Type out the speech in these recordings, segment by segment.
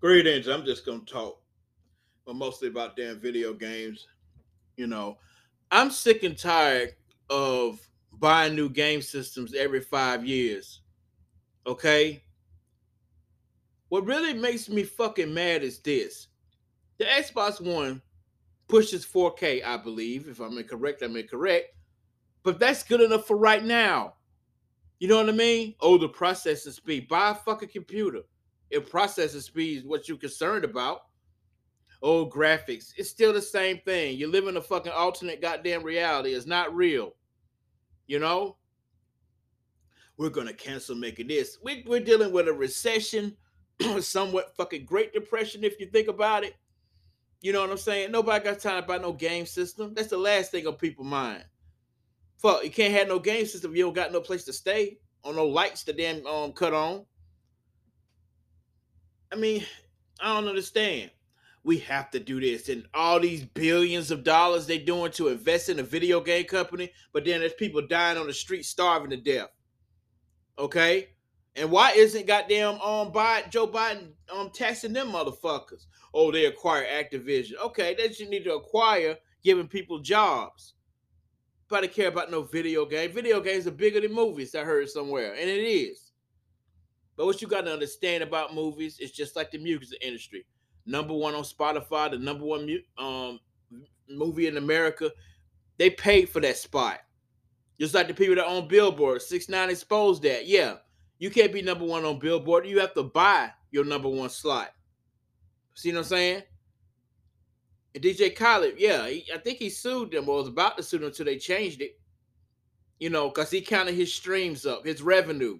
Greetings. I'm just gonna talk, but mostly about damn video games. You know, I'm sick and tired of buying new game systems every five years. Okay. What really makes me fucking mad is this: the Xbox One pushes 4K, I believe. If I'm incorrect, I'm incorrect. But that's good enough for right now. You know what I mean? Oh, the processing speed. Buy a fucking computer. If processing speed is what you're concerned about, oh, graphics. It's still the same thing. You live in a fucking alternate goddamn reality. It's not real. You know? We're gonna cancel making this. We, we're dealing with a recession, somewhat fucking Great Depression, if you think about it. You know what I'm saying? Nobody got time to buy no game system. That's the last thing on people's mind. Fuck, you can't have no game system. You don't got no place to stay or no lights to damn um cut on. I mean, I don't understand. We have to do this, and all these billions of dollars they're doing to invest in a video game company, but then there's people dying on the street starving to death. Okay, and why isn't goddamn um Biden, Joe Biden um taxing them motherfuckers? Oh, they acquire Activision. Okay, they just need to acquire giving people jobs. Nobody care about no video game. Video games are bigger than movies. I heard somewhere, and it is. But what you got to understand about movies is just like the music industry. Number one on Spotify, the number one um, movie in America, they paid for that spot. Just like the people that own Billboard, Six Nine exposed that. Yeah, you can't be number one on Billboard. You have to buy your number one slot. See what I'm saying? And DJ Khaled, yeah, he, I think he sued them or was about to sue them until they changed it. You know, because he counted his streams up, his revenue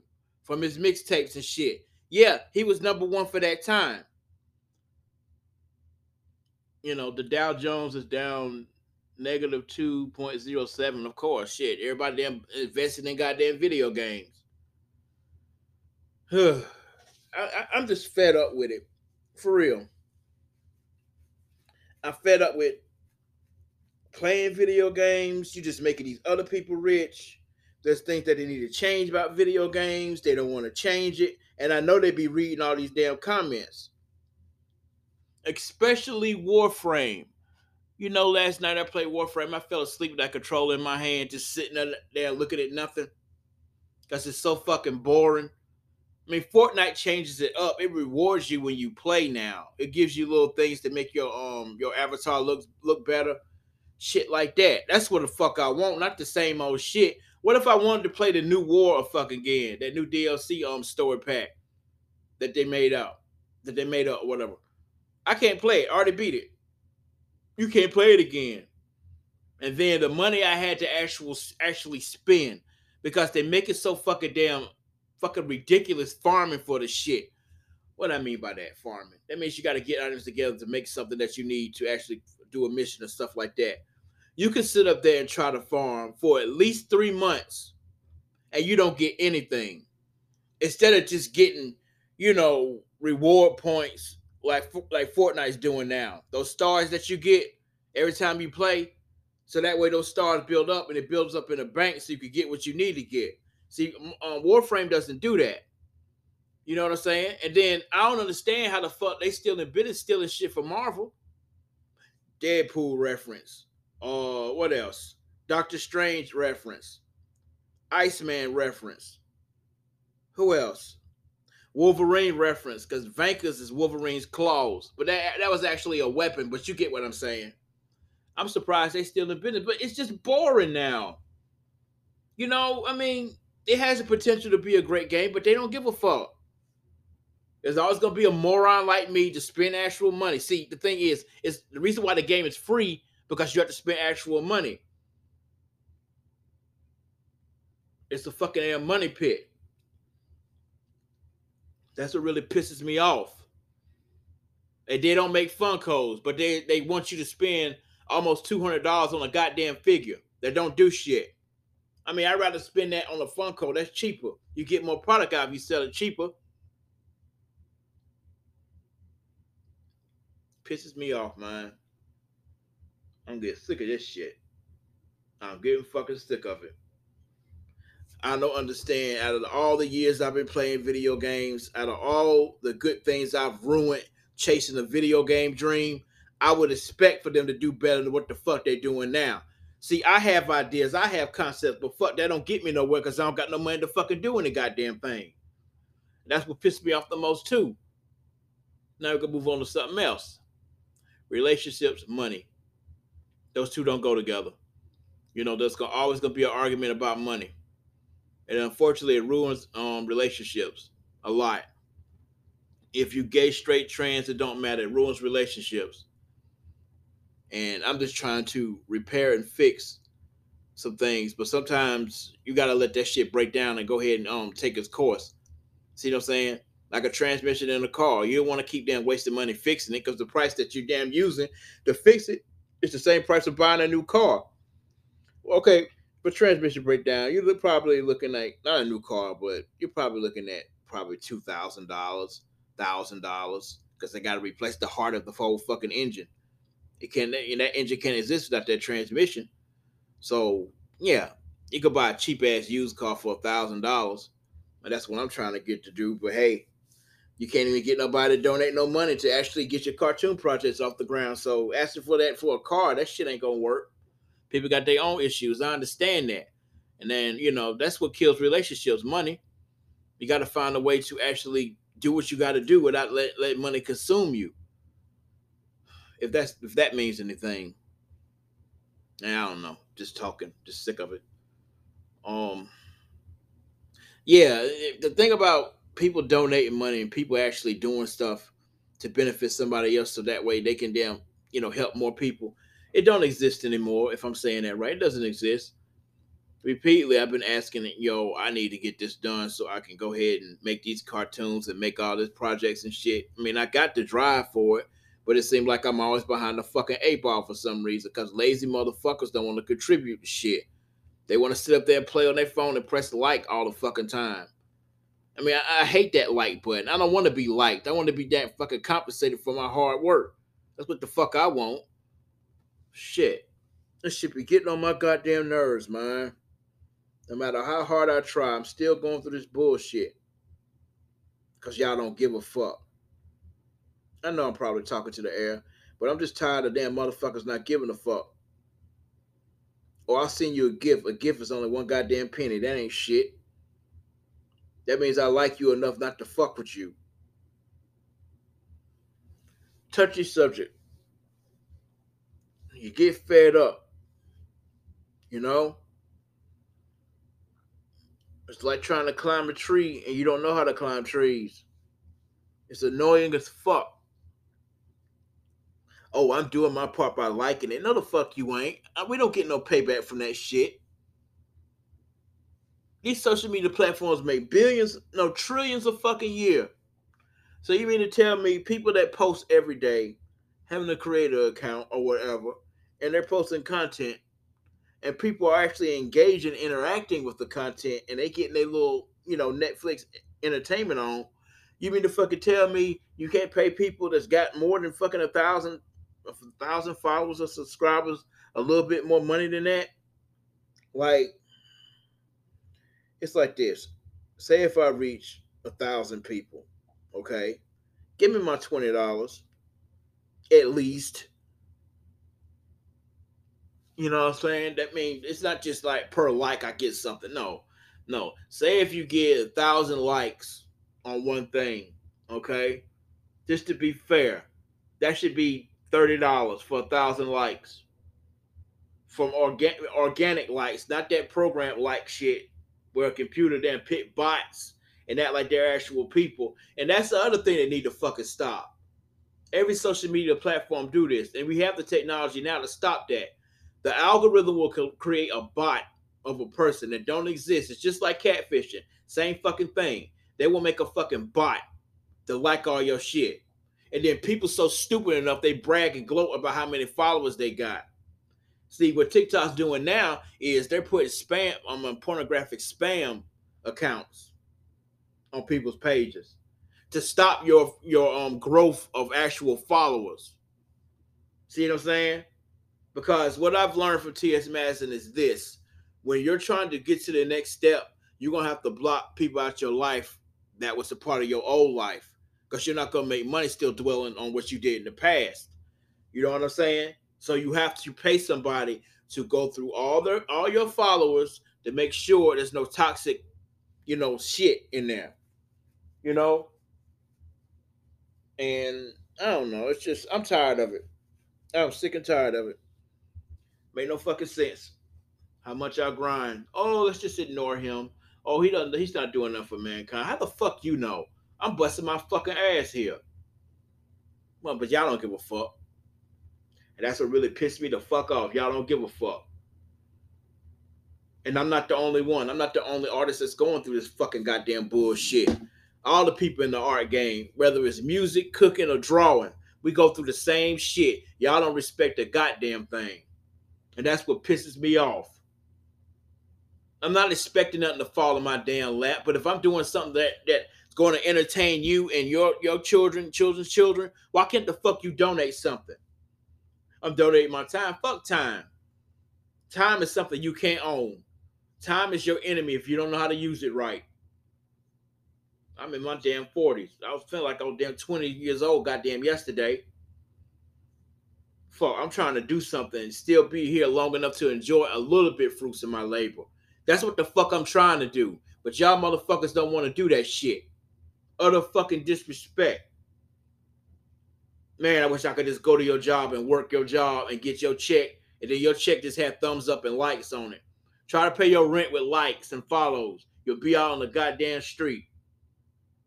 from his mixtapes and shit. Yeah, he was number one for that time. You know, the Dow Jones is down negative 2.07. Of course, shit. Everybody damn invested in goddamn video games. I, I, I'm just fed up with it. For real. I'm fed up with playing video games. You just making these other people rich. There's things that they need to change about video games. They don't want to change it. And I know they'd be reading all these damn comments. Especially Warframe. You know, last night I played Warframe. I fell asleep with that controller in my hand, just sitting there looking at nothing. Because it's so fucking boring. I mean, Fortnite changes it up. It rewards you when you play now. It gives you little things to make your um your avatar look look better. Shit like that. That's what the fuck I want, not the same old shit. What if I wanted to play the new War of fucking again, that new DLC um story pack that they made up, that they made up, whatever. I can't play it. I already beat it. You can't play it again. And then the money I had to actual actually spend because they make it so fucking damn fucking ridiculous farming for the shit. What I mean by that farming? That means you got to get items together to make something that you need to actually do a mission and stuff like that. You can sit up there and try to farm for at least three months, and you don't get anything. Instead of just getting, you know, reward points like like Fortnite's doing now. Those stars that you get every time you play, so that way those stars build up and it builds up in a bank, so you can get what you need to get. See, um, Warframe doesn't do that. You know what I'm saying? And then I don't understand how the fuck they still in business stealing shit from Marvel. Deadpool reference. Uh, what else? Doctor Strange reference. Iceman reference. Who else? Wolverine reference because Vankus is Wolverine's claws, but that that was actually a weapon. But you get what I'm saying. I'm surprised they still in business, but it's just boring now. You know, I mean, it has the potential to be a great game, but they don't give a fuck. There's always gonna be a moron like me to spend actual money. See, the thing is, is the reason why the game is free because you have to spend actual money. It's a fucking air money pit. That's what really pisses me off. And they don't make Funkos, but they they want you to spend almost two hundred dollars on a goddamn figure that don't do shit. I mean, I'd rather spend that on a Funko. That's cheaper. You get more product out if you sell it cheaper. Pisses me off, man. I'm getting sick of this shit. I'm getting fucking sick of it. I don't understand. Out of all the years I've been playing video games, out of all the good things I've ruined chasing a video game dream, I would expect for them to do better than what the fuck they're doing now. See, I have ideas, I have concepts, but fuck, that don't get me nowhere because I don't got no money to fucking do any goddamn thing. That's what pissed me off the most too. Now we can move on to something else. Relationships, money. Those two don't go together. You know, there's always gonna be an argument about money, and unfortunately, it ruins um relationships a lot. If you gay, straight, trans, it don't matter. It ruins relationships. And I'm just trying to repair and fix some things, but sometimes you gotta let that shit break down and go ahead and um take its course. See what I'm saying? Like a transmission in a car. You don't want to keep damn wasting money fixing it because the price that you damn using to fix it is the same price of buying a new car. Okay, but transmission breakdown, you're probably looking at not a new car, but you're probably looking at probably two thousand dollars, thousand dollars, because they got to replace the heart of the whole fucking engine. It can and that engine can't exist without that transmission. So yeah, you could buy a cheap ass used car for a thousand dollars, and that's what I'm trying to get to do. But hey, you can't even get nobody to donate no money to actually get your cartoon projects off the ground. So asking for that for a car, that shit ain't gonna work. People got their own issues. I understand that. And then, you know, that's what kills relationships money. You got to find a way to actually do what you got to do without let, let money consume you. If that's if that means anything. I don't know. Just talking. Just sick of it. Um yeah, the thing about people donating money and people actually doing stuff to benefit somebody else so that way they can damn, you know, help more people it don't exist anymore. If I'm saying that right, it doesn't exist. Repeatedly, I've been asking, yo, I need to get this done so I can go ahead and make these cartoons and make all these projects and shit. I mean, I got the drive for it, but it seems like I'm always behind the fucking eight ball for some reason because lazy motherfuckers don't want to contribute to shit. They want to sit up there and play on their phone and press like all the fucking time. I mean, I, I hate that like button. I don't want to be liked. I want to be that fucking compensated for my hard work. That's what the fuck I want. Shit. This should be getting on my goddamn nerves, man. No matter how hard I try, I'm still going through this bullshit. Because y'all don't give a fuck. I know I'm probably talking to the air, but I'm just tired of damn motherfuckers not giving a fuck. Or I'll send you a gift. A gift is only one goddamn penny. That ain't shit. That means I like you enough not to fuck with you. Touchy subject you get fed up. You know? It's like trying to climb a tree and you don't know how to climb trees. It's annoying as fuck. Oh, I'm doing my part by liking it. No, the fuck you ain't. Uh, we don't get no payback from that shit. These social media platforms make billions, no trillions of fucking year. So you mean to tell me people that post every day, having a creator account or whatever, and they're posting content and people are actually engaging interacting with the content and they getting their little you know netflix entertainment on you mean to fucking tell me you can't pay people that's got more than fucking a thousand a thousand followers or subscribers a little bit more money than that like it's like this say if i reach a thousand people okay give me my $20 at least you know what I'm saying? That means it's not just like per like I get something. No, no. Say if you get a thousand likes on one thing, okay? Just to be fair, that should be thirty dollars for a thousand likes. From organic organic likes, not that program like shit where a computer then pick bots and act like they're actual people. And that's the other thing that need to fucking stop. Every social media platform do this, and we have the technology now to stop that the algorithm will create a bot of a person that don't exist. It's just like catfishing. Same fucking thing. They will make a fucking bot to like all your shit. And then people so stupid enough they brag and gloat about how many followers they got. See what TikTok's doing now is they're putting spam on um, pornographic spam accounts on people's pages to stop your your um growth of actual followers. See what I'm saying? Because what I've learned from T.S. Madison is this when you're trying to get to the next step, you're to have to block people out your life that was a part of your old life because you're not gonna make money still dwelling on what you did in the past. You know what I'm saying? So you have to pay somebody to go through all their all your followers to make sure there's no toxic, you know, shit in there. You know? And I don't know. It's just I'm tired of it. I'm sick and tired of it. Make no fucking sense. How much I grind. Oh, let's just ignore him. Oh, he doesn't. He's not doing enough for mankind. How the fuck you know? I'm busting my fucking ass here. Well, but y'all don't give a fuck. And that's what really pissed me the fuck off. Y'all don't give a fuck. And I'm not the only one. I'm not the only artist that's going through this fucking goddamn bullshit. All the people in the art game, whether it's music, cooking, or drawing, we go through the same shit. Y'all don't respect a goddamn thing. And that's what pisses me off. I'm not expecting nothing to fall in my damn lap, but if I'm doing something that that's going to entertain you and your your children, children's children, why can't the fuck you donate something? I'm donating my time. Fuck time. Time is something you can't own. Time is your enemy if you don't know how to use it right. I'm in my damn 40s. I was feeling like I was damn 20 years old, goddamn, yesterday. Fuck, I'm trying to do something and still be here long enough to enjoy a little bit fruits of my labor. That's what the fuck I'm trying to do. But y'all motherfuckers don't want to do that shit. Utter fucking disrespect. Man, I wish I could just go to your job and work your job and get your check, and then your check just had thumbs up and likes on it. Try to pay your rent with likes and follows. You'll be out on the goddamn street.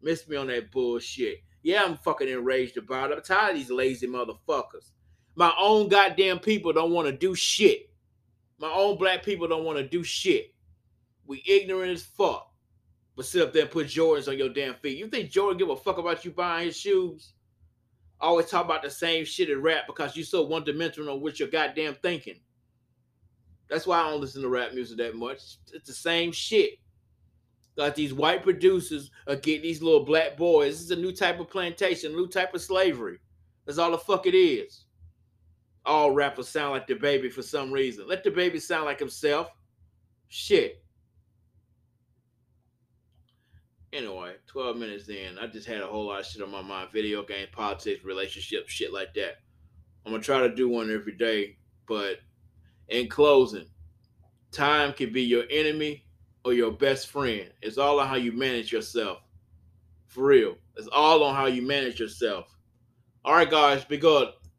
Miss me on that bullshit. Yeah, I'm fucking enraged about it. I'm tired of these lazy motherfuckers. My own goddamn people don't want to do shit. My own black people don't want to do shit. We ignorant as fuck. But sit up there and put Jordans on your damn feet. You think Jordan give a fuck about you buying his shoes? Always talk about the same shit in rap because you're so one dimensional with your goddamn thinking. That's why I don't listen to rap music that much. It's the same shit. Like these white producers are getting these little black boys. This is a new type of plantation, new type of slavery. That's all the fuck it is. All rappers sound like DaBaby for some reason. Let DaBaby sound like himself. Shit. 12 minutes in, I just had a whole lot of shit on my mind video game, politics, relationships, shit like that. I'm going to try to do one every day. But in closing, time can be your enemy or your best friend. It's all on how you manage yourself. For real. It's all on how you manage yourself. All right, guys, be good.